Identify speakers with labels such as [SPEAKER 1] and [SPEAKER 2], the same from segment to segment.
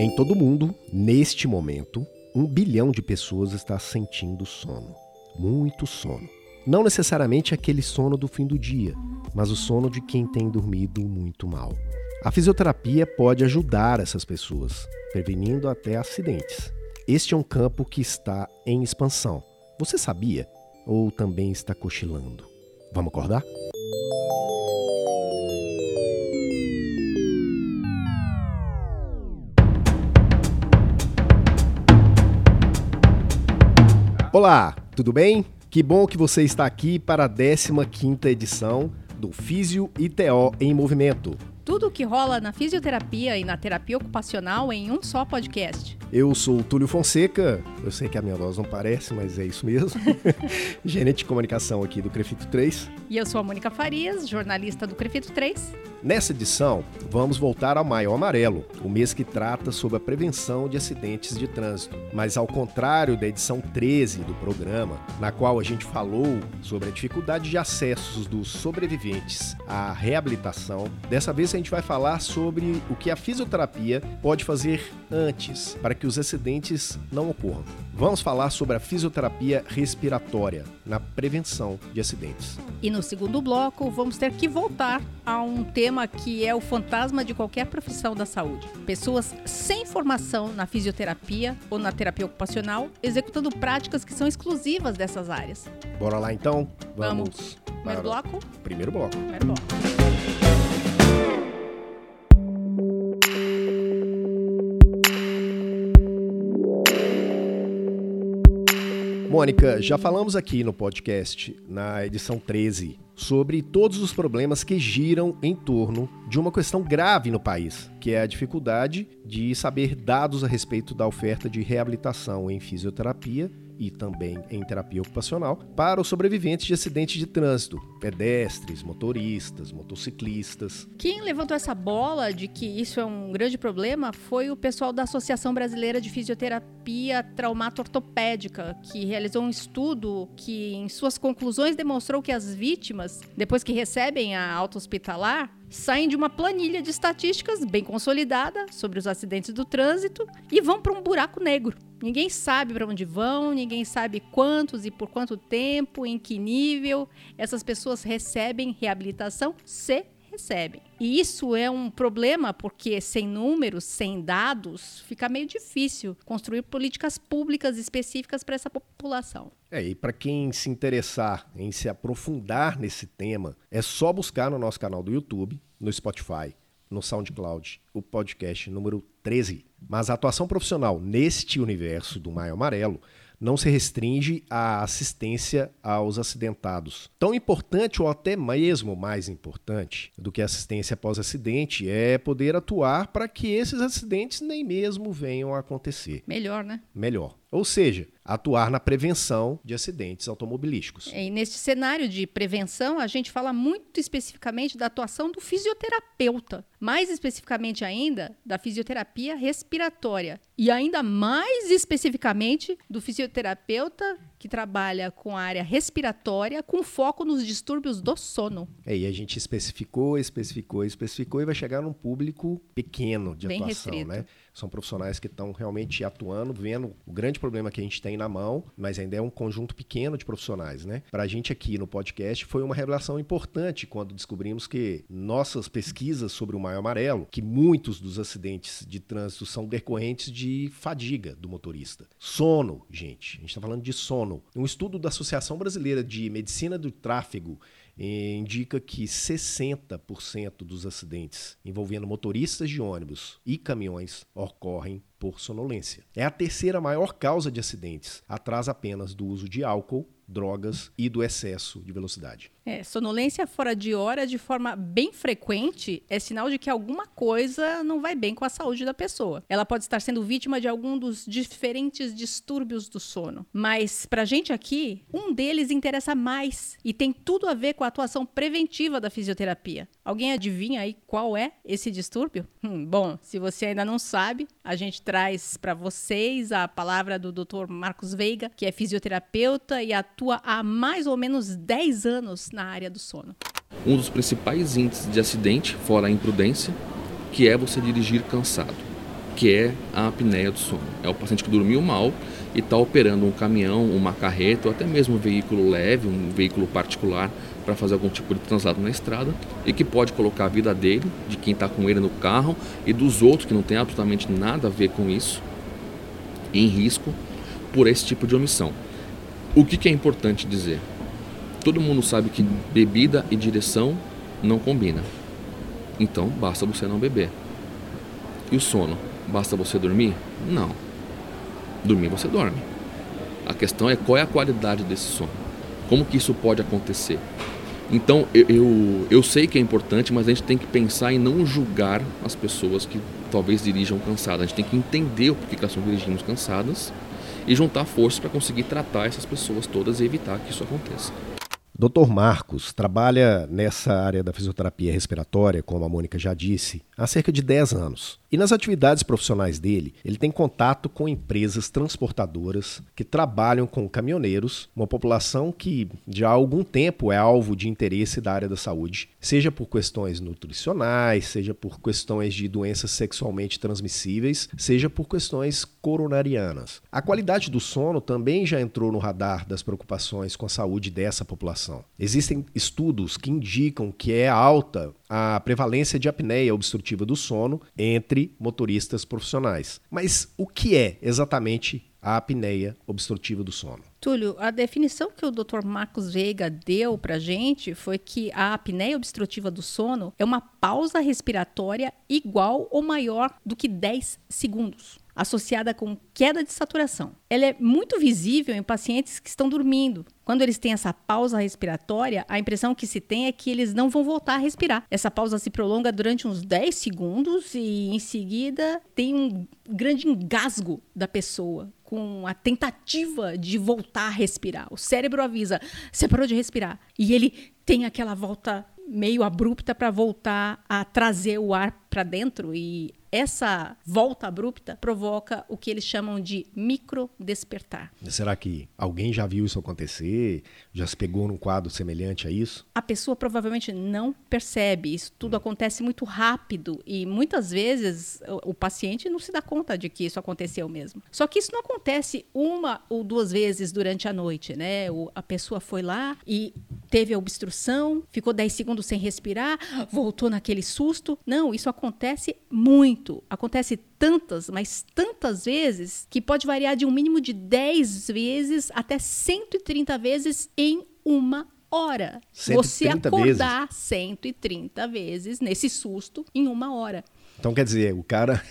[SPEAKER 1] Em todo o mundo, neste momento, um bilhão de pessoas está sentindo sono. Muito sono. Não necessariamente aquele sono do fim do dia, mas o sono de quem tem dormido muito mal. A fisioterapia pode ajudar essas pessoas, prevenindo até acidentes. Este é um campo que está em expansão. Você sabia? Ou também está cochilando? Vamos acordar? Olá, tudo bem? Que bom que você está aqui para a 15ª edição do Físio ITO em Movimento.
[SPEAKER 2] Tudo o que rola na fisioterapia e na terapia ocupacional em um só podcast.
[SPEAKER 1] Eu sou o Túlio Fonseca, eu sei que a minha voz não parece, mas é isso mesmo. Gerente de comunicação aqui do Crefito 3.
[SPEAKER 2] E eu sou a Mônica Farias, jornalista do Crefito 3.
[SPEAKER 1] Nessa edição, vamos voltar ao Maio Amarelo, o mês que trata sobre a prevenção de acidentes de trânsito. Mas ao contrário da edição 13 do programa, na qual a gente falou sobre a dificuldade de acessos dos sobreviventes à reabilitação, dessa vez a gente vai falar sobre o que a fisioterapia pode fazer antes para que os acidentes não ocorram. Vamos falar sobre a fisioterapia respiratória na prevenção de acidentes.
[SPEAKER 2] E no segundo bloco, vamos ter que voltar a um tema que é o fantasma de qualquer profissão da saúde. Pessoas sem formação na fisioterapia ou na terapia ocupacional, executando práticas que são exclusivas dessas áreas.
[SPEAKER 1] Bora lá então?
[SPEAKER 2] Vamos. Vamos. Primeiro bloco?
[SPEAKER 1] Primeiro bloco.
[SPEAKER 2] Primeiro bloco.
[SPEAKER 1] Mônica, já falamos aqui no podcast, na edição 13, sobre todos os problemas que giram em torno de uma questão grave no país, que é a dificuldade de saber dados a respeito da oferta de reabilitação em fisioterapia e também em terapia ocupacional para os sobreviventes de acidentes de trânsito, pedestres, motoristas, motociclistas.
[SPEAKER 2] Quem levantou essa bola de que isso é um grande problema foi o pessoal da Associação Brasileira de Fisioterapia Traumato-Ortopédica, que realizou um estudo que, em suas conclusões, demonstrou que as vítimas, depois que recebem a alta hospitalar, saem de uma planilha de estatísticas bem consolidada sobre os acidentes do trânsito e vão para um buraco negro. Ninguém sabe para onde vão, ninguém sabe quantos e por quanto tempo, em que nível essas pessoas recebem reabilitação, se recebem. E isso é um problema porque sem números, sem dados, fica meio difícil construir políticas públicas específicas para essa população.
[SPEAKER 1] É, e para quem se interessar em se aprofundar nesse tema, é só buscar no nosso canal do YouTube, no Spotify, no SoundCloud, o podcast número 13. Mas a atuação profissional neste universo do Maio Amarelo não se restringe à assistência aos acidentados. Tão importante, ou até mesmo mais importante do que assistência após acidente, é poder atuar para que esses acidentes nem mesmo venham a acontecer.
[SPEAKER 2] Melhor, né?
[SPEAKER 1] Melhor. Ou seja, atuar na prevenção de acidentes automobilísticos.
[SPEAKER 2] E neste cenário de prevenção, a gente fala muito especificamente da atuação do fisioterapeuta, mais especificamente ainda da fisioterapia respiratória e ainda mais especificamente do fisioterapeuta que trabalha com a área respiratória com foco nos distúrbios do sono.
[SPEAKER 1] É, e a gente especificou, especificou, especificou e vai chegar num público pequeno de
[SPEAKER 2] Bem
[SPEAKER 1] atuação,
[SPEAKER 2] restrito.
[SPEAKER 1] né? São profissionais que estão realmente atuando, vendo o grande problema que a gente tem na mão, mas ainda é um conjunto pequeno de profissionais, né? Para a gente aqui no podcast foi uma revelação importante quando descobrimos que nossas pesquisas sobre o Maio Amarelo, que muitos dos acidentes de trânsito são decorrentes de fadiga do motorista. Sono, gente. A gente está falando de sono. Um estudo da Associação Brasileira de Medicina do Tráfego indica que 60% dos acidentes envolvendo motoristas de ônibus e caminhões ocorrem por sonolência. É a terceira maior causa de acidentes, atrás apenas do uso de álcool, drogas e do excesso de velocidade.
[SPEAKER 2] É, sonolência fora de hora de forma bem frequente é sinal de que alguma coisa não vai bem com a saúde da pessoa. Ela pode estar sendo vítima de algum dos diferentes distúrbios do sono. Mas pra gente aqui, um deles interessa mais e tem tudo a ver com a atuação preventiva da fisioterapia. Alguém adivinha aí qual é esse distúrbio? Hum, bom, se você ainda não sabe, a gente traz para vocês a palavra do Dr. Marcos Veiga, que é fisioterapeuta e atua há mais ou menos 10 anos na área do sono.
[SPEAKER 3] Um dos principais índices de acidente, fora a imprudência, que é você dirigir cansado, que é a apneia do sono. É o paciente que dormiu mal e está operando um caminhão, uma carreta ou até mesmo um veículo leve, um veículo particular para fazer algum tipo de translado na estrada e que pode colocar a vida dele, de quem está com ele no carro e dos outros que não tem absolutamente nada a ver com isso, em risco por esse tipo de omissão. O que, que é importante dizer? Todo mundo sabe que bebida e direção não combina. Então basta você não beber. E o sono? Basta você dormir? Não. Dormir você dorme. A questão é qual é a qualidade desse sono. Como que isso pode acontecer? Então eu, eu, eu sei que é importante, mas a gente tem que pensar em não julgar as pessoas que talvez dirijam cansadas. A gente tem que entender o porquê que elas estão dirigindo cansadas e juntar forças para conseguir tratar essas pessoas todas e evitar que isso aconteça.
[SPEAKER 1] Dr. Marcos trabalha nessa área da fisioterapia respiratória, como a Mônica já disse, há cerca de 10 anos. E nas atividades profissionais dele, ele tem contato com empresas transportadoras que trabalham com caminhoneiros, uma população que já há algum tempo é alvo de interesse da área da saúde, seja por questões nutricionais, seja por questões de doenças sexualmente transmissíveis, seja por questões coronarianas. A qualidade do sono também já entrou no radar das preocupações com a saúde dessa população. Existem estudos que indicam que é alta a prevalência de apneia obstrutiva do sono entre motoristas profissionais. Mas o que é exatamente a apneia obstrutiva do sono?
[SPEAKER 2] Túlio, a definição que o Dr. Marcos Veiga deu para gente foi que a apneia obstrutiva do sono é uma pausa respiratória igual ou maior do que 10 segundos associada com queda de saturação. Ela é muito visível em pacientes que estão dormindo. Quando eles têm essa pausa respiratória, a impressão que se tem é que eles não vão voltar a respirar. Essa pausa se prolonga durante uns 10 segundos e em seguida tem um grande engasgo da pessoa com a tentativa de voltar a respirar. O cérebro avisa: você parou de respirar. E ele tem aquela volta meio abrupta para voltar a trazer o ar para dentro e essa volta abrupta provoca o que eles chamam de microdespertar.
[SPEAKER 1] Será que alguém já viu isso acontecer? Já se pegou num quadro semelhante a isso?
[SPEAKER 2] A pessoa provavelmente não percebe. Isso tudo hum. acontece muito rápido e muitas vezes o, o, paciente não se dá conta de que isso aconteceu mesmo. Só que isso não acontece uma ou duas vezes durante a noite, né? O, a pessoa foi lá e teve a obstrução, ficou 10 segundos sem respirar, voltou naquele susto. Não, isso acontece muito acontece tantas, mas tantas vezes, que pode variar de um mínimo de 10 vezes até 130 vezes em uma hora. Você acordar vezes. 130 vezes nesse susto em uma hora.
[SPEAKER 1] Então quer dizer, o cara.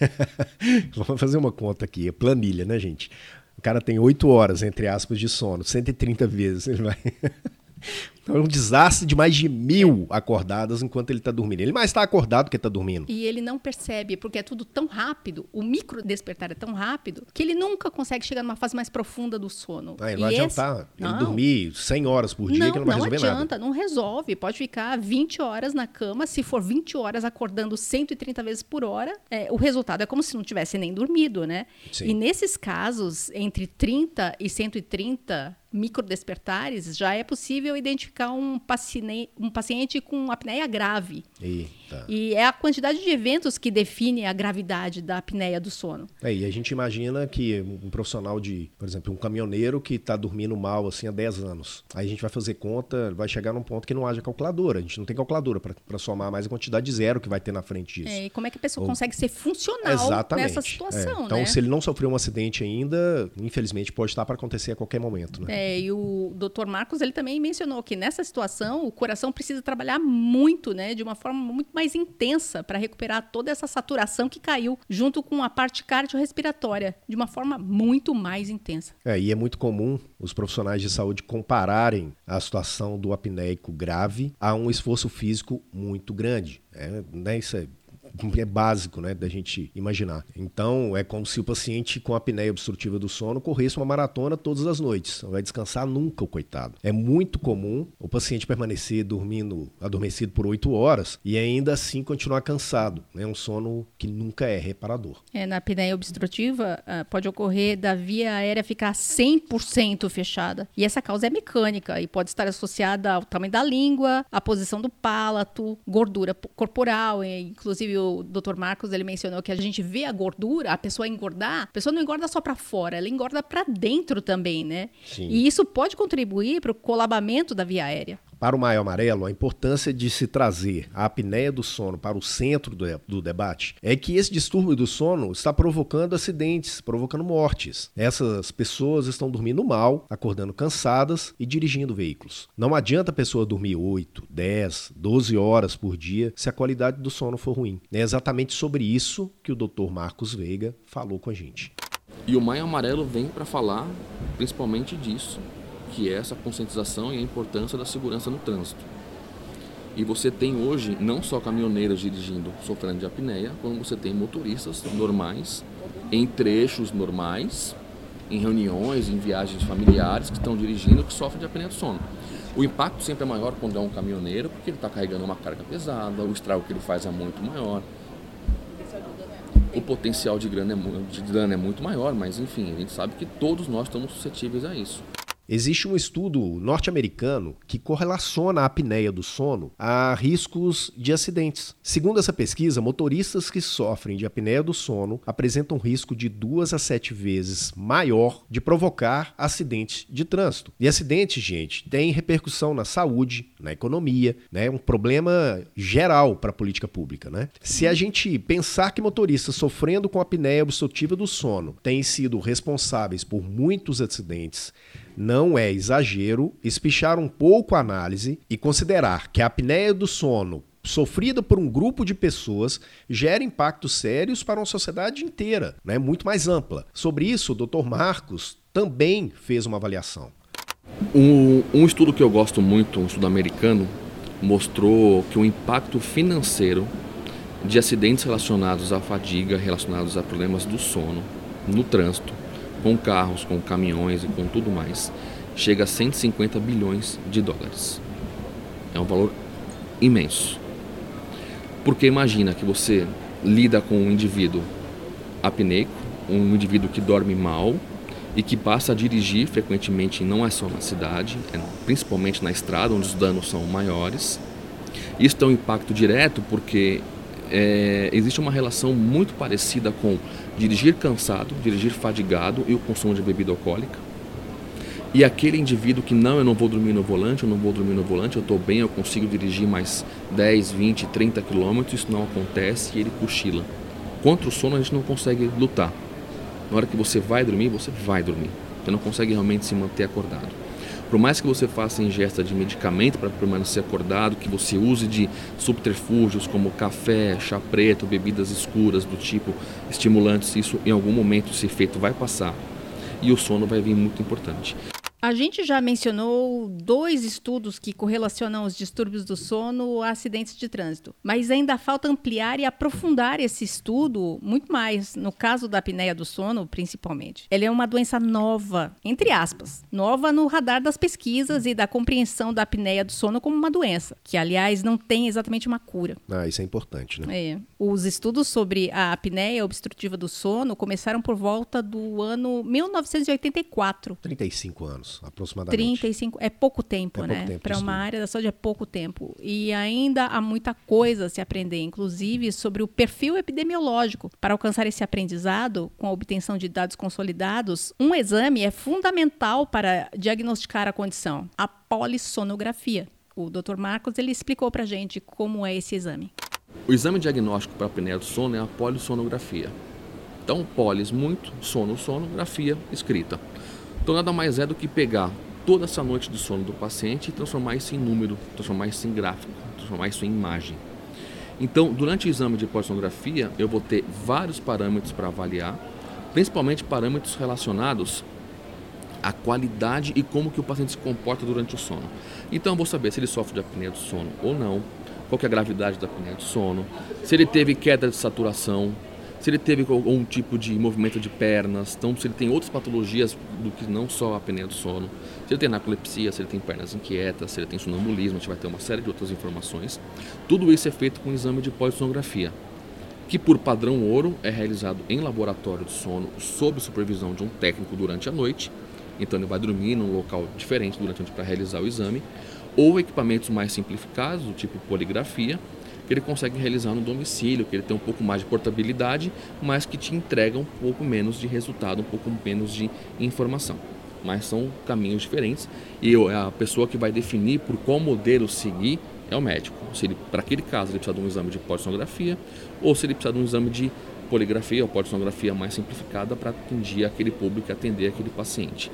[SPEAKER 1] Vamos fazer uma conta aqui, é planilha, né, gente? O cara tem 8 horas, entre aspas, de sono, 130 vezes. Ele vai. É um desastre de mais de mil acordadas enquanto ele está dormindo. Ele mais está acordado que está dormindo.
[SPEAKER 2] E ele não percebe, porque é tudo tão rápido, o micro despertar é tão rápido, que ele nunca consegue chegar numa fase mais profunda do sono.
[SPEAKER 1] Ah, não adianta esse... ele não. dormir 100 horas por dia
[SPEAKER 2] não,
[SPEAKER 1] que não vai
[SPEAKER 2] não
[SPEAKER 1] resolver
[SPEAKER 2] adianta, nada. Não resolve. Pode ficar 20 horas na cama, se for 20 horas acordando 130 vezes por hora, é, o resultado é como se não tivesse nem dormido, né? Sim. E nesses casos, entre 30 e 130 microdespertares, já é possível identificar um paciente, um paciente com apneia grave. Eita. E é a quantidade de eventos que define a gravidade da apneia do sono.
[SPEAKER 1] É, e a gente imagina que um profissional de, por exemplo, um caminhoneiro que está dormindo mal assim há 10 anos. Aí a gente vai fazer conta, vai chegar num ponto que não haja calculadora. A gente não tem calculadora para somar mais a quantidade de zero que vai ter na frente disso.
[SPEAKER 2] É, e como é que a pessoa Ou... consegue ser funcional Exatamente. nessa situação,
[SPEAKER 1] é. Então,
[SPEAKER 2] né?
[SPEAKER 1] se ele não sofreu um acidente ainda, infelizmente pode estar para acontecer a qualquer momento, né?
[SPEAKER 2] É, e o Dr. Marcos, ele também mencionou que nessa situação o coração precisa trabalhar muito, né, de uma forma muito mais intensa para recuperar toda essa saturação que caiu junto com a parte cardiorrespiratória, de uma forma muito mais intensa.
[SPEAKER 1] É, e é muito comum os profissionais de saúde compararem a situação do apneico grave a um esforço físico muito grande. É, né, isso é é básico né, da gente imaginar. Então, é como se o paciente com apneia obstrutiva do sono corresse uma maratona todas as noites. Não vai descansar nunca, o coitado. É muito comum o paciente permanecer dormindo, adormecido por oito horas e ainda assim continuar cansado. É né, um sono que nunca é reparador.
[SPEAKER 2] É, na apneia obstrutiva, ah, pode ocorrer da via aérea ficar 100% fechada. E essa causa é mecânica e pode estar associada ao tamanho da língua, à posição do palato, gordura corporal, inclusive o Dr. Marcos ele mencionou que a gente vê a gordura, a pessoa engordar, a pessoa não engorda só para fora, ela engorda para dentro também, né? Sim. E isso pode contribuir para o colabamento da via aérea.
[SPEAKER 1] Para o Maio Amarelo, a importância de se trazer a apneia do sono para o centro do, do, debate é que esse distúrbio do sono está provocando acidentes, provocando mortes. Essas pessoas estão dormindo mal, acordando cansadas e dirigindo veículos. Não adianta a pessoa dormir 8, 10, 12 horas por dia se a qualidade do sono for ruim. É exatamente sobre isso que o Dr. Marcos Veiga falou com a gente.
[SPEAKER 3] E o Maio Amarelo vem para falar principalmente disso que é essa conscientização e a importância da segurança no trânsito. E você tem hoje não só caminhoneiros dirigindo sofrendo de apneia, como você tem motoristas normais em trechos normais, em reuniões, em viagens familiares que estão dirigindo que sofrem de apneia do sono. O impacto sempre é maior quando é um caminhoneiro, porque ele está carregando uma carga pesada, o estrago que ele faz é muito maior. O potencial de, é, de dano é muito maior, mas enfim, a gente sabe que todos nós estamos suscetíveis a isso.
[SPEAKER 1] Existe um estudo norte-americano que correlaciona a apneia do sono a riscos de acidentes. Segundo essa pesquisa, motoristas que sofrem de apneia do sono apresentam risco de duas a sete vezes maior de provocar acidentes de trânsito. E acidentes, gente, tem repercussão na saúde, na economia, né? Um problema geral para a política pública, né? Se a gente pensar que motoristas sofrendo com apneia obstrutiva do sono têm sido responsáveis por muitos acidentes, não é exagero espichar um pouco a análise e considerar que a apneia do sono sofrida por um grupo de pessoas gera impactos sérios para uma sociedade inteira, né, muito mais ampla. Sobre isso, o Dr. Marcos também fez uma avaliação.
[SPEAKER 3] Um, um estudo que eu gosto muito, um estudo americano, mostrou que o impacto financeiro de acidentes relacionados à fadiga, relacionados a problemas do sono no trânsito, com carros, com caminhões e com tudo mais, chega a 150 bilhões de dólares. É um valor imenso. Porque imagina que você lida com um indivíduo apneico, um indivíduo que dorme mal e que passa a dirigir frequentemente, não é só na cidade, é principalmente na estrada, onde os danos são maiores. Isso tem um impacto direto porque é, existe uma relação muito parecida com dirigir cansado, dirigir fadigado e o consumo de bebida alcoólica. E aquele indivíduo que não, eu não vou dormir no volante, eu não vou dormir no volante, eu estou bem, eu consigo dirigir mais 10, 20, 30 quilômetros, isso não acontece e ele cochila. Contra o sono a gente não consegue lutar. Na hora que você vai dormir, você vai dormir. Você não consegue realmente se manter acordado. Por mais que você faça ingesta de medicamento para permanecer acordado, que você use de subterfúgios como café, chá preto, bebidas escuras do tipo estimulantes, isso em algum momento esse efeito vai passar e o sono vai vir muito importante.
[SPEAKER 2] A gente já mencionou dois estudos que correlacionam os distúrbios do sono a acidentes de trânsito, mas ainda falta ampliar e aprofundar esse estudo muito mais, no caso da apneia do sono, principalmente. Ela é uma doença nova, entre aspas, nova no radar das pesquisas e da compreensão da apneia do sono como uma doença, que aliás não tem exatamente uma cura.
[SPEAKER 1] Ah, isso é importante, né?
[SPEAKER 2] É. Os estudos sobre a apneia obstrutiva do sono começaram por volta do ano 1984.
[SPEAKER 1] 35 anos anos, aproximadamente.
[SPEAKER 2] 35, é pouco tempo, é né? Para uma área da saúde é pouco tempo. E ainda há muita coisa a se aprender, inclusive sobre o perfil epidemiológico. Para alcançar esse aprendizado, com a obtenção de dados consolidados, um exame é fundamental para diagnosticar a condição, a polissonografia. O Dr. Marcos ele explicou para a gente como é esse exame.
[SPEAKER 3] O exame diagnóstico para a apneia do sono é a polissonografia. Então, polis, muito, sono, sonografia, escrita. Então nada mais é do que pegar toda essa noite de sono do paciente e transformar isso em número, transformar isso em gráfico, transformar isso em imagem. Então, durante o exame de polissonografia, eu vou ter vários parâmetros para avaliar, principalmente parâmetros relacionados à qualidade e como que o paciente se comporta durante o sono. Então, eu vou saber se ele sofre de apneia do sono ou não, qual é a gravidade da apneia do sono, se ele teve queda de saturação, se ele teve algum tipo de movimento de pernas, então se ele tem outras patologias do que não só a apneia do sono, se ele tem narcolepsia, se ele tem pernas inquietas, se ele tem sonambulismo, a gente vai ter uma série de outras informações. Tudo isso é feito com um exame de polissonografia, que por padrão ouro é realizado em laboratório de sono sob supervisão de um técnico durante a noite, então ele vai dormir num local diferente durante a noite para realizar o exame, ou equipamentos mais simplificados, do tipo poligrafia, que ele consegue realizar no domicílio, que ele tem um pouco mais de portabilidade, mas que te entrega um pouco menos de resultado, um pouco menos de informação. Mas são caminhos diferentes e a pessoa que vai definir por qual modelo seguir é o médico. Se ele, para aquele caso, ele precisa de um exame de polissonografia ou se ele precisa de um exame de poligrafia ou polissonografia mais simplificada para atingir aquele público atender aquele paciente.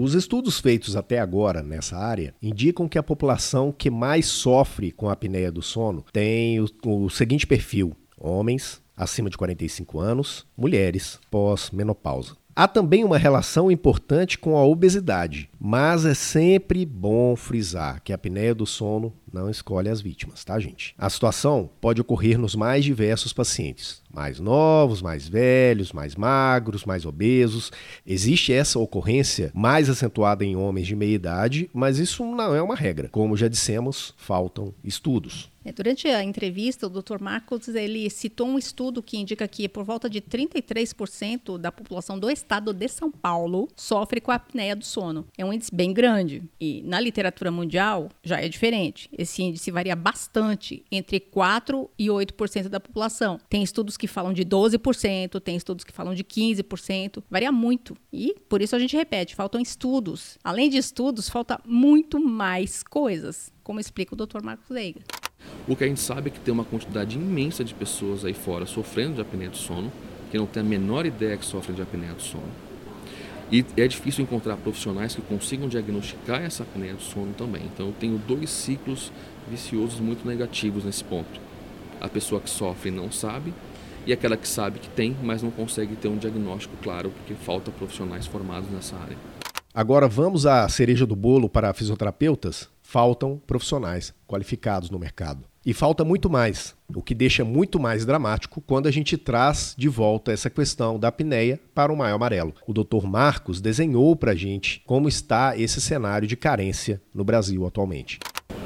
[SPEAKER 1] Os estudos feitos até agora nessa área indicam que a população que mais sofre com a apneia do sono tem o, o seguinte perfil: homens acima de 45 anos, mulheres pós-menopausa. Há também uma relação importante com a obesidade, mas é sempre bom frisar que a apneia do sono não escolhe as vítimas, tá, gente? A situação pode ocorrer nos mais diversos pacientes, mais novos, mais velhos, mais magros, mais obesos. Existe essa ocorrência mais acentuada em homens de meia idade, mas isso não é uma regra. Como já dissemos, faltam estudos.
[SPEAKER 2] É, durante a entrevista, o Dr. Marcos ele citou um estudo que indica que por volta de 33% da população do estado de São Paulo sofre com a apneia do sono. É um índice bem grande e na literatura mundial já é diferente. Esse índice varia bastante entre 4 e 8% da população. Tem estudos que falam de 12%, tem estudos que falam de 15%, varia muito. E por isso a gente repete, faltam estudos. Além de estudos, falta muito mais coisas, como explica o Dr. Marcos Veiga.
[SPEAKER 3] O que a gente sabe é que tem uma quantidade imensa de pessoas aí fora sofrendo de apneia do sono, que não tem a menor ideia que sofrem de apneia do sono. E é difícil encontrar profissionais que consigam diagnosticar essa apneia do sono também. Então eu tenho dois ciclos viciosos muito negativos nesse ponto. A pessoa que sofre não sabe e aquela que sabe que tem, mas não consegue ter um diagnóstico claro porque falta profissionais formados nessa área.
[SPEAKER 1] Agora vamos à cereja do bolo para fisioterapeutas? Faltam profissionais qualificados no mercado. E falta muito mais, o que deixa muito mais dramático quando a gente traz de volta essa questão da apneia para o Maio Amarelo. O Dr. Marcos desenhou para a gente como está esse cenário de carência no Brasil atualmente.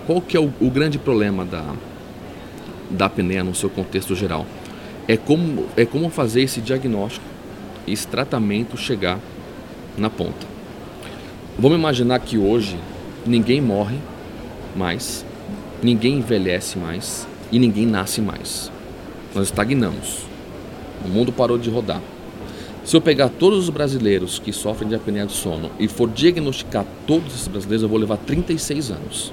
[SPEAKER 3] Qual que é o, o grande problema da, da apneia no seu contexto geral? É como, é como fazer esse diagnóstico esse tratamento chegar na ponta. Vamos imaginar que hoje ninguém morre mais ninguém envelhece mais e ninguém nasce mais. Nós estagnamos. O mundo parou de rodar. Se eu pegar todos os brasileiros que sofrem de apneia do sono e for diagnosticar todos esses brasileiros, eu vou levar 36 anos.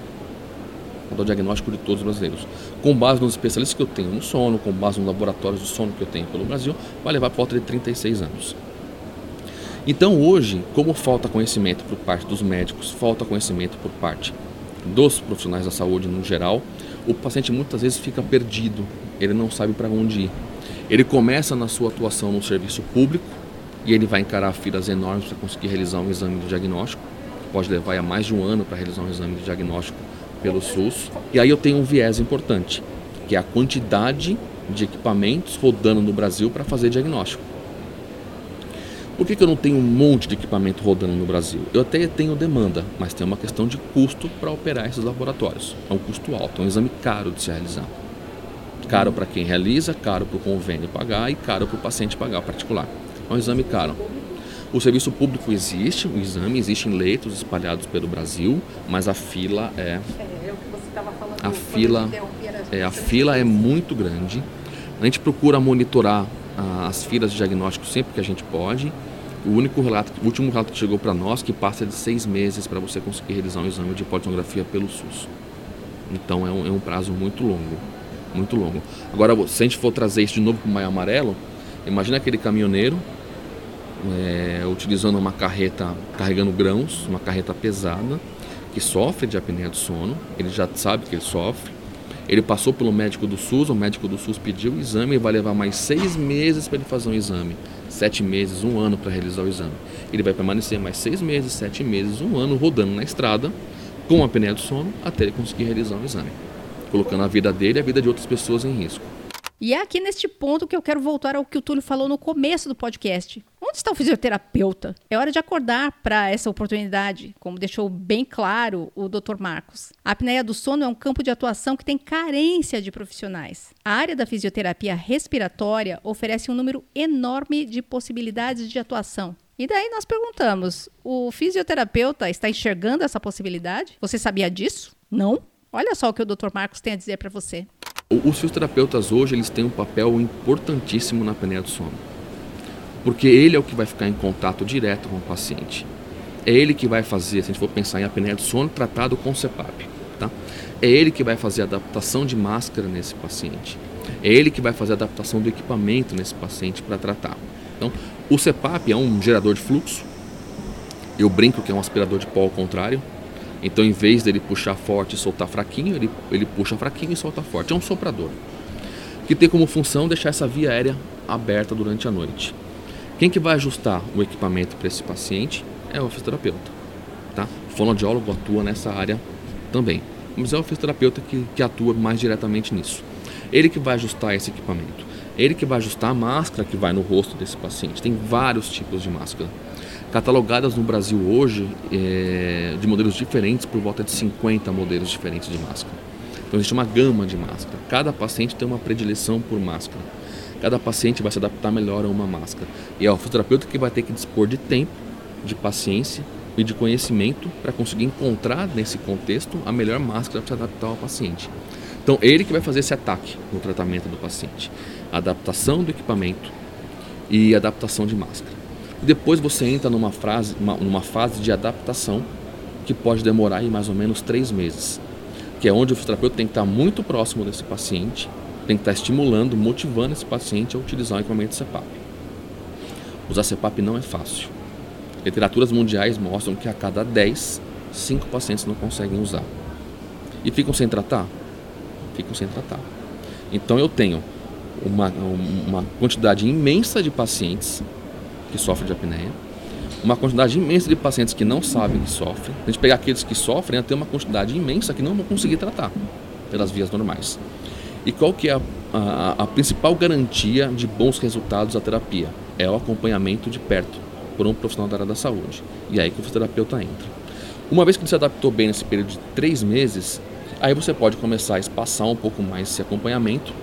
[SPEAKER 3] Vou dar o diagnóstico de todos os brasileiros. Com base nos especialistas que eu tenho no sono, com base nos laboratórios de sono que eu tenho pelo Brasil, vai levar por volta de 36 anos. Então hoje, como falta conhecimento por parte dos médicos, falta conhecimento por parte dos profissionais da saúde no geral, o paciente muitas vezes fica perdido, ele não sabe para onde ir. Ele começa na sua atuação no serviço público e ele vai encarar filas enormes para conseguir realizar um exame de diagnóstico. Pode levar a mais de um ano para realizar um exame de diagnóstico pelo SUS. E aí eu tenho um viés importante, que é a quantidade de equipamentos rodando no Brasil para fazer diagnóstico. Por que, que eu não tenho um monte de equipamento rodando no Brasil? Eu até tenho demanda, mas tem uma questão de custo para operar esses laboratórios. É um custo alto, é um exame caro de se realizar. Caro para quem realiza, caro para o convênio pagar e caro para o paciente pagar particular. É um exame caro. O serviço público existe, o exame existe em leitos espalhados pelo Brasil, mas a fila é. É, o que você estava falando. A fila, é, a fila é muito grande. A gente procura monitorar as filas de diagnóstico sempre que a gente pode o único relato, o último relato que chegou para nós que passa de seis meses para você conseguir realizar um exame de polissonografia pelo SUS. Então é um, é um, prazo muito longo, muito longo. Agora, se a gente for trazer isso de novo para o Maio Amarelo, imagina aquele caminhoneiro é, utilizando uma carreta carregando grãos, uma carreta pesada, que sofre de apneia do sono, ele já sabe que ele sofre, ele passou pelo médico do SUS, o médico do SUS pediu o exame e vai levar mais seis meses para ele fazer um exame sete meses, um ano para realizar o exame. Ele vai permanecer mais seis meses, sete meses, um ano rodando na estrada com a apneia do sono até ele conseguir realizar o exame, colocando a vida dele e a vida de outras pessoas em risco.
[SPEAKER 2] E é aqui neste ponto que eu quero voltar ao que o Túlio falou no começo do podcast. Onde está o fisioterapeuta? É hora de acordar para essa oportunidade, como deixou bem claro o Dr. Marcos. A apneia do sono é um campo de atuação que tem carência de profissionais. A área da fisioterapia respiratória oferece um número enorme de possibilidades de atuação. E daí nós perguntamos: o fisioterapeuta está enxergando essa possibilidade? Você sabia disso? Não? Olha só o que o Dr. Marcos tem a dizer para você.
[SPEAKER 3] Os fisioterapeutas hoje eles têm um papel importantíssimo na apneia do sono, porque ele é o que vai ficar em contato direto com o paciente. É ele que vai fazer, se a gente for pensar em apneia do sono tratado com CPAP, tá? É ele que vai fazer a adaptação de máscara nesse paciente. É ele que vai fazer a adaptação do equipamento nesse paciente para tratar. Então, o CPAP é um gerador de fluxo. Eu brinco que é um aspirador de pó ao contrário. Então, em vez dele puxar forte e soltar fraquinho, ele, ele puxa fraquinho e solta forte. É um soprador que tem como função deixar essa via aérea aberta durante a noite. Quem que vai ajustar o equipamento para esse paciente é o fisioterapeuta. Tá? O fonoaudiólogo atua nessa área também, mas é o fisioterapeuta que, que atua mais diretamente nisso. Ele que vai ajustar esse equipamento. Ele que vai ajustar a máscara que vai no rosto desse paciente. Tem vários tipos de máscara catalogadas no Brasil hoje é, de modelos diferentes, por volta de 50 modelos diferentes de máscara. Então existe uma gama de máscara. Cada paciente tem uma predileção por máscara. Cada paciente vai se adaptar melhor a uma máscara. E é o fisioterapeuta que vai ter que dispor de tempo, de paciência e de conhecimento para conseguir encontrar nesse contexto a melhor máscara para se adaptar ao paciente. Então, ele que vai fazer esse ataque no tratamento do paciente. Adaptação do equipamento e adaptação de máscara. Depois você entra numa, frase, uma, numa fase de adaptação que pode demorar aí mais ou menos três meses, que é onde o fisioterapeuta tem que estar muito próximo desse paciente, tem que estar estimulando, motivando esse paciente a utilizar o equipamento CPAP. Usar CPAP não é fácil. Literaturas mundiais mostram que a cada 10, 5 pacientes não conseguem usar. E ficam sem tratar? Ficam sem tratar. Então eu tenho uma, uma quantidade imensa de pacientes que sofrem de apneia, uma quantidade imensa de pacientes que não sabem que sofrem. A gente pegar aqueles que sofrem, tem uma quantidade imensa que não vão conseguir tratar pelas vias normais. E qual que é a, a, a principal garantia de bons resultados da terapia? É o acompanhamento de perto por um profissional da área da saúde. E aí que o fisioterapeuta entra. Uma vez que você se adaptou bem nesse período de três meses, aí você pode começar a espaçar um pouco mais esse acompanhamento,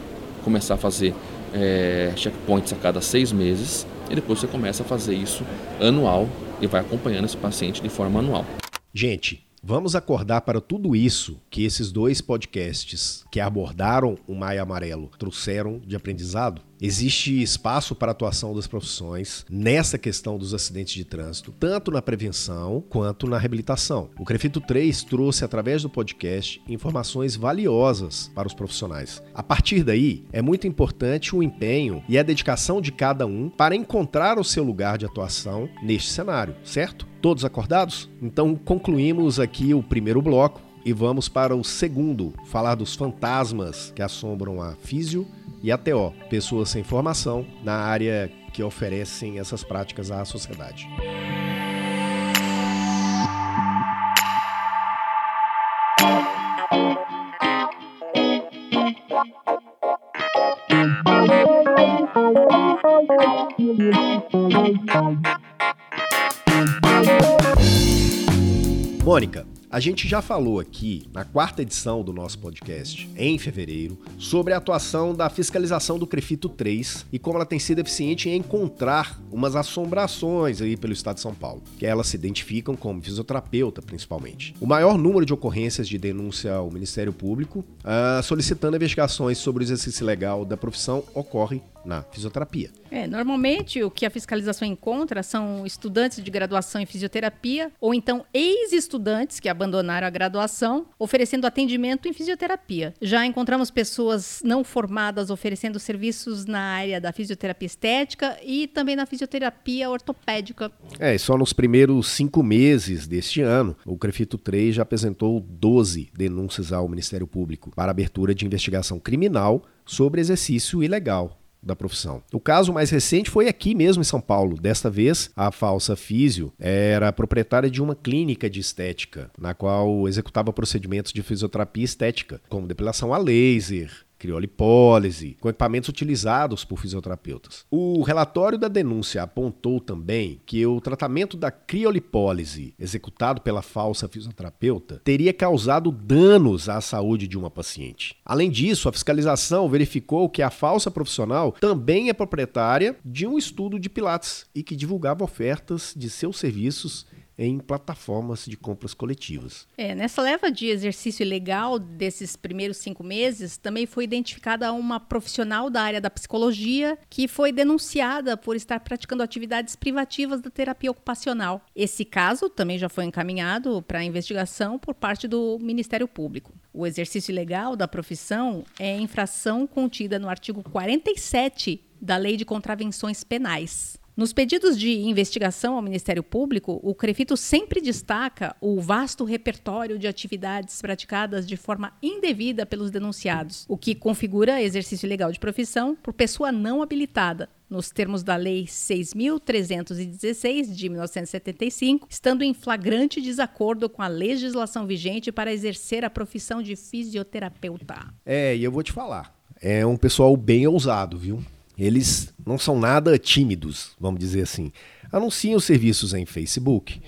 [SPEAKER 3] começar a fazer é, checkpoints a cada seis meses e depois você começa a fazer isso anual e vai acompanhando esse paciente de forma anual.
[SPEAKER 1] Gente, Vamos acordar para tudo isso que esses dois podcasts que abordaram o Maia Amarelo trouxeram de aprendizado? Existe espaço para atuação das profissões nessa questão dos acidentes de trânsito, tanto na prevenção quanto na reabilitação. O Crefito 3 trouxe, através do podcast, informações valiosas para os profissionais. A partir daí, é muito importante o empenho e a dedicação de cada um para encontrar o seu lugar de atuação neste cenário, certo? Todos acordados? Então concluímos aqui o primeiro bloco e vamos para o segundo, falar dos fantasmas que assombram a físio e a TO, pessoas sem formação na área que oferecem essas práticas à sociedade. Mônica, a gente já falou aqui na quarta edição do nosso podcast, em fevereiro, sobre a atuação da fiscalização do Crefito 3 e como ela tem sido eficiente em encontrar umas assombrações aí pelo estado de São Paulo, que elas se identificam como fisioterapeuta, principalmente. O maior número de ocorrências de denúncia ao Ministério Público uh, solicitando investigações sobre o exercício legal da profissão ocorre na fisioterapia.
[SPEAKER 2] É, normalmente o que a fiscalização encontra são estudantes de graduação em fisioterapia ou então ex-estudantes que abandonaram a graduação oferecendo atendimento em fisioterapia. Já encontramos pessoas não formadas oferecendo serviços na área da fisioterapia estética e também na fisioterapia ortopédica.
[SPEAKER 1] É, e só nos primeiros cinco meses deste ano, o Crefito 3 já apresentou 12 denúncias ao Ministério Público para abertura de investigação criminal sobre exercício ilegal da profissão. O caso mais recente foi aqui mesmo em São Paulo. Desta vez, a falsa físio era proprietária de uma clínica de estética, na qual executava procedimentos de fisioterapia estética, como depilação a laser, criolipólise, com equipamentos utilizados por fisioterapeutas. O relatório da denúncia apontou também que o tratamento da criolipólise executado pela falsa fisioterapeuta teria causado danos à saúde de uma paciente. Além disso, a fiscalização verificou que a falsa profissional também é proprietária de um estudo de Pilates e que divulgava ofertas de seus serviços em plataformas de compras coletivas.
[SPEAKER 2] É, nessa leva de exercício ilegal desses primeiros cinco meses, também foi identificada uma profissional da área da psicologia que foi denunciada por estar praticando atividades privativas da terapia ocupacional. Esse caso também já foi encaminhado para investigação por parte do Ministério Público. O exercício ilegal da profissão é infração contida no artigo 47 da Lei de Contravenções Penais. Nos pedidos de investigação ao Ministério Público, o Crefito sempre destaca o vasto repertório de atividades praticadas de forma indevida pelos denunciados, o que configura exercício ilegal de profissão por pessoa não habilitada, nos termos da Lei 6.316 de 1975, estando em flagrante desacordo com a legislação vigente para exercer a profissão de fisioterapeuta.
[SPEAKER 1] É, e eu vou te falar, é um pessoal bem ousado, viu? Eles não são nada tímidos, vamos dizer assim. Anunciam serviços em Facebook,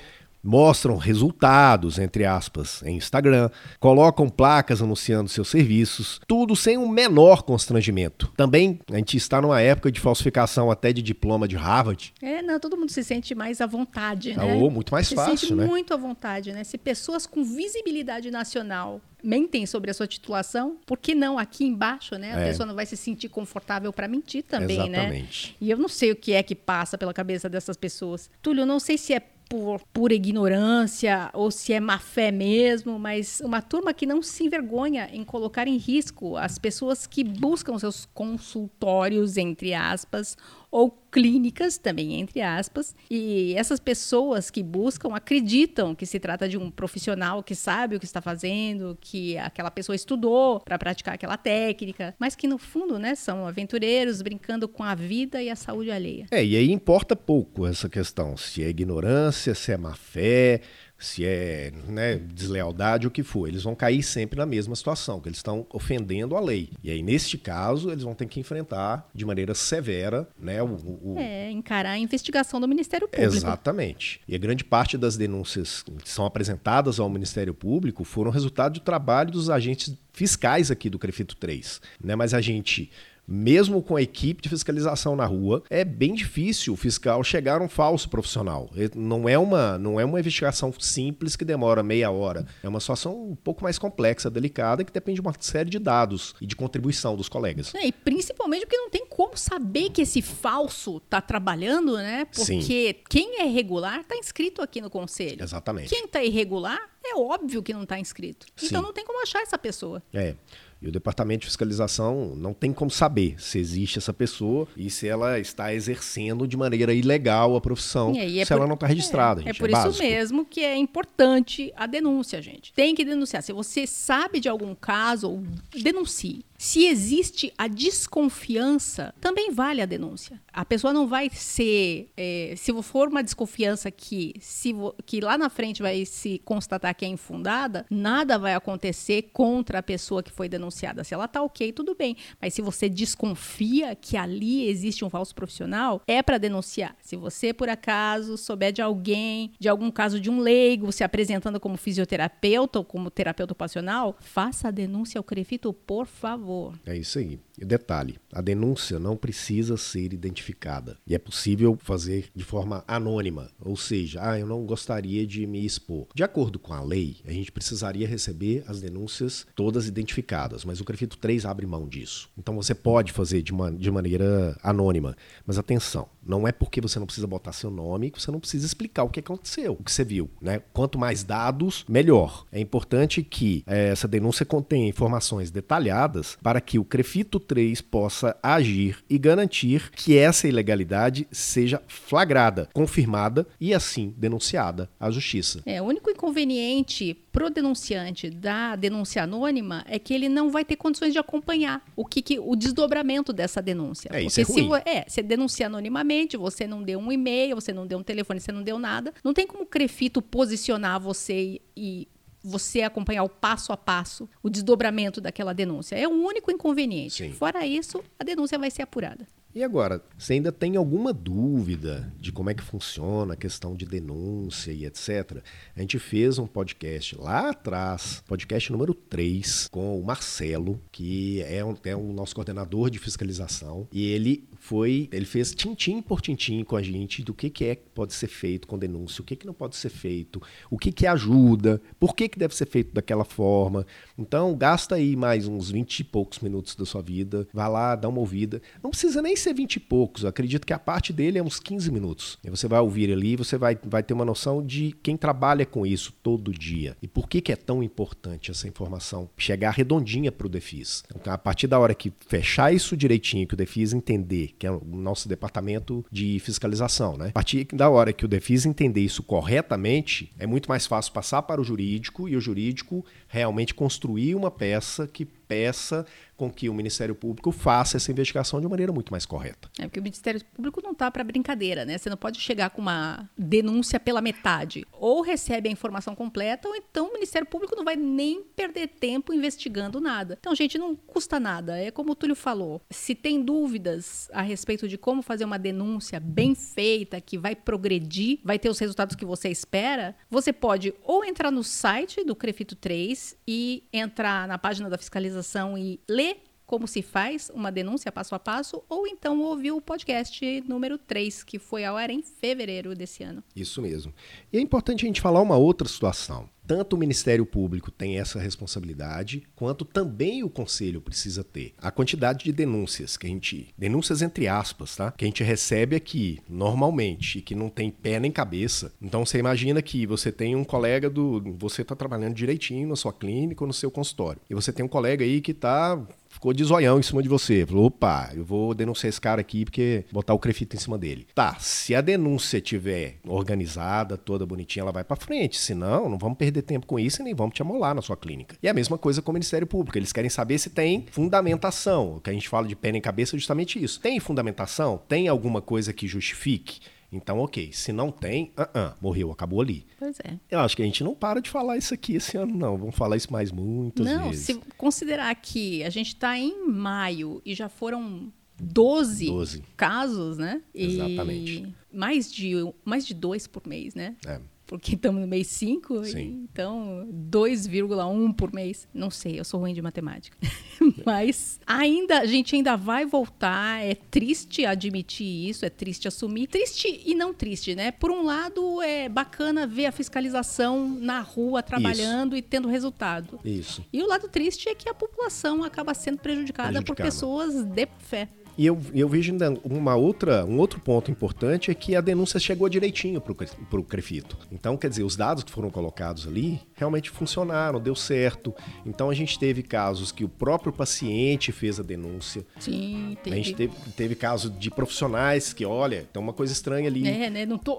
[SPEAKER 1] mostram resultados, entre aspas, em Instagram, colocam placas anunciando seus serviços, tudo sem o um menor constrangimento. Também a gente está numa época de falsificação até de diploma de Harvard.
[SPEAKER 2] É, não, todo mundo se sente mais à vontade, né?
[SPEAKER 1] Ou muito mais
[SPEAKER 2] se
[SPEAKER 1] fácil,
[SPEAKER 2] sente
[SPEAKER 1] né?
[SPEAKER 2] muito à vontade, né? Se pessoas com visibilidade nacional mentem sobre a sua titulação, por que não aqui embaixo, né? A
[SPEAKER 1] É.
[SPEAKER 2] pessoa não vai se sentir confortável para mentir também, né?
[SPEAKER 1] Exatamente.
[SPEAKER 2] E eu não sei o que é que passa pela cabeça dessas pessoas. Túlio, eu não sei se é por pura ignorância ou se é má fé mesmo, mas uma turma que não se envergonha em colocar em risco as pessoas que buscam seus consultórios, entre aspas, ou clínicas, também entre aspas, e essas pessoas que buscam acreditam que se trata de um profissional que sabe o que está fazendo, que aquela pessoa estudou para praticar aquela técnica, mas que no fundo, né, são aventureiros brincando com a vida e a saúde alheia.
[SPEAKER 1] É, e aí importa pouco essa questão, se é ignorância, se é má fé, se é né, deslealdade, o que for. Eles vão cair sempre na mesma situação, que eles estão ofendendo a lei. E aí, neste caso, eles vão ter que enfrentar de maneira severa né, o, o-
[SPEAKER 2] É, encarar a investigação do Ministério Público.
[SPEAKER 1] Exatamente. E a grande parte das denúncias que são apresentadas ao Ministério Público foram resultado do trabalho dos agentes fiscais aqui do Crefito 3. Né? Mas a gente, mesmo com a equipe de fiscalização na rua, é bem difícil o fiscal chegar a um falso profissional. Não é uma, não é uma investigação simples que demora meia hora. É uma situação um pouco mais complexa, delicada, que depende de uma série de dados e de contribuição dos colegas.
[SPEAKER 2] É, e principalmente porque não tem como saber que esse falso tá trabalhando, né?
[SPEAKER 1] Sim.
[SPEAKER 2] Porque quem é regular tá inscrito aqui no conselho.
[SPEAKER 1] Exatamente.
[SPEAKER 2] Quem tá irregular é óbvio que não tá inscrito. Então
[SPEAKER 1] Sim.
[SPEAKER 2] não tem como achar essa pessoa.
[SPEAKER 1] É. E o departamento de fiscalização não tem como saber se existe essa pessoa e se ela está exercendo de maneira ilegal a profissão,
[SPEAKER 2] é
[SPEAKER 1] se
[SPEAKER 2] por-
[SPEAKER 1] ela não está registrada.
[SPEAKER 2] É,
[SPEAKER 1] gente,
[SPEAKER 2] é por isso
[SPEAKER 1] básico.
[SPEAKER 2] mesmo que é importante a denúncia, gente. Tem que denunciar. Se você sabe de algum caso, denuncie. Se existe a desconfiança, também vale a denúncia. A pessoa não vai ser. é, se for uma desconfiança que, se, que lá na frente vai se constatar que é infundada, nada vai acontecer contra a pessoa que foi denunciada. Se ela tá ok, tudo bem. Mas se você desconfia que ali existe um falso profissional, é para denunciar. Se você, por acaso, souber de alguém, de algum caso de um leigo se apresentando como fisioterapeuta ou como terapeuta ocupacional, faça a denúncia ao Crefito, por favor.
[SPEAKER 1] É isso aí. E detalhe: a denúncia não precisa ser identificada. E é possível fazer de forma anônima. Ou seja, ah, eu não gostaria de me expor. De acordo com a lei, a gente precisaria receber as denúncias todas identificadas. Mas o Crefito 3 abre mão disso. Então você pode fazer de, ma- de maneira anônima. Mas atenção, não é porque você não precisa botar seu nome que você não precisa explicar o que aconteceu, o que você viu. Né? Quanto mais dados, melhor. É importante que eh, essa denúncia contenha informações detalhadas para que o Crefito 3 possa agir e garantir que essa ilegalidade seja flagrada, confirmada e assim denunciada à justiça.
[SPEAKER 2] É, o único inconveniente pro denunciante da denúncia anônima é que ele não vai ter condições de acompanhar o que, que- o desdobramento dessa denúncia.
[SPEAKER 1] É, isso é
[SPEAKER 2] Porque se
[SPEAKER 1] ruim.
[SPEAKER 2] vo- é, você denuncia anonimamente, você não deu um e-mail, você não deu um telefone, você não deu nada, não tem como o Crefito posicionar você e, e você acompanhar o passo a passo o desdobramento daquela denúncia. É o único inconveniente.
[SPEAKER 1] Sim.
[SPEAKER 2] Fora isso, a denúncia vai ser apurada.
[SPEAKER 1] E agora, você ainda tem alguma dúvida de como é que funciona a questão de denúncia e etc? A gente fez um podcast lá atrás, podcast número 3, com o Marcelo, que é, um, é o nosso coordenador de fiscalização, e ele foi, ele fez tintim por tintim com a gente do que, que é que pode ser feito com denúncia, o que, que não pode ser feito, o que, que ajuda, por que, que deve ser feito daquela forma. Então, gasta aí mais uns 20 e poucos minutos da sua vida, vai lá, dá uma ouvida. Não precisa nem ser 20 e poucos, acredito que a parte dele é uns 15 minutos. E você vai ouvir ali, você vai, vai ter uma noção de quem trabalha com isso todo dia e por que, que é tão importante essa informação chegar redondinha para o Defis. Então, a partir da hora que fechar isso direitinho, que o Defis entender, que é o nosso departamento de fiscalização, né? A partir da hora que o Defis entender isso corretamente, é muito mais fácil passar para o jurídico e o jurídico realmente construir uma peça que peça com que o Ministério Público faça essa investigação de maneira muito mais correta.
[SPEAKER 2] É porque o Ministério Público não está para brincadeira, né? Você não pode chegar com uma denúncia pela metade. Ou recebe a informação completa, ou então o Ministério Público não vai nem perder tempo investigando nada. Então, gente, não custa nada. É como o Túlio falou. Se tem dúvidas a respeito de como fazer uma denúncia bem feita, que vai progredir, vai ter os resultados que você espera, você pode ou entrar no site do Crefito 3 e entrar na página da fiscalização e ler como se faz uma denúncia passo a passo, ou então ouvir o podcast número 3, que foi ao ar em fevereiro desse ano.
[SPEAKER 1] Isso mesmo. E é importante a gente falar uma outra situação. Tanto o Ministério Público tem essa responsabilidade, quanto também o Conselho precisa ter. A quantidade de denúncias que a gente. Denúncias entre aspas, tá? Que a gente recebe aqui normalmente, que não tem pé nem cabeça. Então você imagina que você tem um colega do. Você está trabalhando direitinho na sua clínica ou no seu consultório. E você tem um colega aí que está ficou de zoião em cima de você. Falou, opa, eu vou denunciar esse cara aqui porque botar o crefito em cima dele. Tá, se a denúncia tiver organizada, toda bonitinha, ela vai para frente. Se não, não vamos perder tempo com isso e nem vamos te amolar na sua clínica. E a mesma coisa com o Ministério Público. Eles querem saber se tem fundamentação. O que a gente fala de pena em cabeça é justamente isso. Tem fundamentação? Tem alguma coisa que justifique? Então, ok. Se não tem, uh -uh, morreu, acabou ali.
[SPEAKER 2] Pois é.
[SPEAKER 1] Eu acho que a gente não para de falar isso aqui esse ano, não. Vamos falar isso mais muitas
[SPEAKER 2] não,
[SPEAKER 1] vezes.
[SPEAKER 2] se considerar que a gente está em maio e já foram 12,
[SPEAKER 1] 12.
[SPEAKER 2] casos, né?
[SPEAKER 1] Exatamente.
[SPEAKER 2] E mais de, mais de dois por mês, né?
[SPEAKER 1] É.
[SPEAKER 2] Porque estamos no mês 5,
[SPEAKER 1] Sim.
[SPEAKER 2] então 2,1 por mês. Não sei, eu sou ruim de matemática. Mas ainda, a gente ainda vai voltar. É triste admitir isso, é triste assumir. Triste e não triste, né? Por um lado, é bacana ver a fiscalização na rua trabalhando e tendo resultado.
[SPEAKER 1] Isso.
[SPEAKER 2] E o lado triste é que a população acaba sendo prejudicada, por
[SPEAKER 1] Prejudicada.
[SPEAKER 2] pessoas de fé.
[SPEAKER 1] E eu, eu vejo ainda uma outra, um outro ponto importante é que a denúncia chegou direitinho para o Crefito. Então, quer dizer, os dados que foram colocados ali realmente funcionaram, deu certo. Então, a gente teve casos que o próprio paciente fez a denúncia.
[SPEAKER 2] Sim,
[SPEAKER 1] A gente teve, teve casos de profissionais que, olha, tem uma coisa estranha ali.
[SPEAKER 2] É, né? Não tô.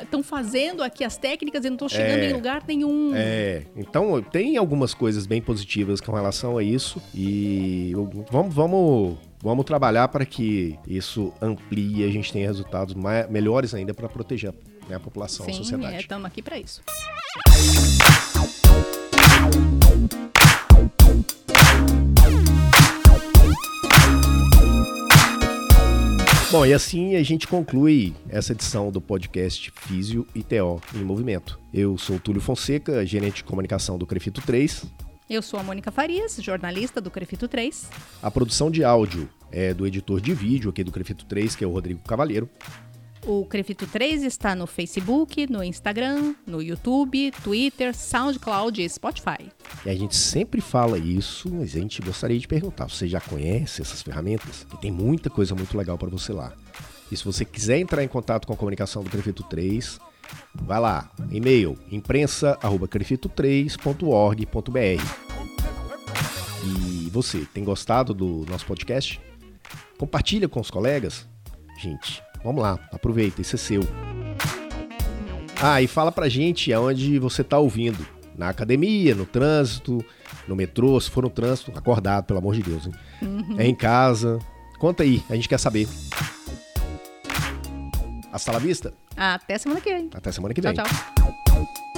[SPEAKER 2] Estão fazendo aqui as técnicas e não estão chegando
[SPEAKER 1] É.
[SPEAKER 2] em lugar nenhum.
[SPEAKER 1] É, então tem algumas coisas bem positivas com relação a isso e vamos, vamos, vamos trabalhar para que isso amplie e a gente tenha resultados mai- melhores ainda para proteger né, a população, a
[SPEAKER 2] Sim,
[SPEAKER 1] sociedade.
[SPEAKER 2] estamos aqui para isso.
[SPEAKER 1] Bom, e assim a gente conclui essa edição do podcast Físio e TO em Movimento. Eu sou Túlio Fonseca, gerente de comunicação do Crefito 3.
[SPEAKER 2] Eu sou a Mônica Farias, jornalista do Crefito 3.
[SPEAKER 1] A produção de áudio é do editor de vídeo aqui do Crefito 3, que é o Rodrigo Cavalheiro.
[SPEAKER 2] O Crefito 3 está no Facebook, no Instagram, no YouTube, Twitter, SoundCloud e Spotify.
[SPEAKER 1] E a gente sempre fala isso, mas a gente gostaria de perguntar: você já conhece essas ferramentas? Que tem muita coisa muito legal para você lá. E se você quiser entrar em contato com a comunicação do Crefito 3, vai lá, e-mail imprensa@crefito3.org.br. E você, tem gostado do nosso podcast? Compartilha com os colegas? Gente, vamos lá, aproveita, isso é seu. Ah, e fala pra gente aonde você tá ouvindo. Na academia, no trânsito, no metrô, se for no trânsito, acordado, pelo amor de Deus, hein? É em casa. Conta aí, a gente quer saber. Hasta la vista.
[SPEAKER 2] Até semana que vem.
[SPEAKER 1] Até semana que
[SPEAKER 2] Tchau,
[SPEAKER 1] vem.
[SPEAKER 2] tchau.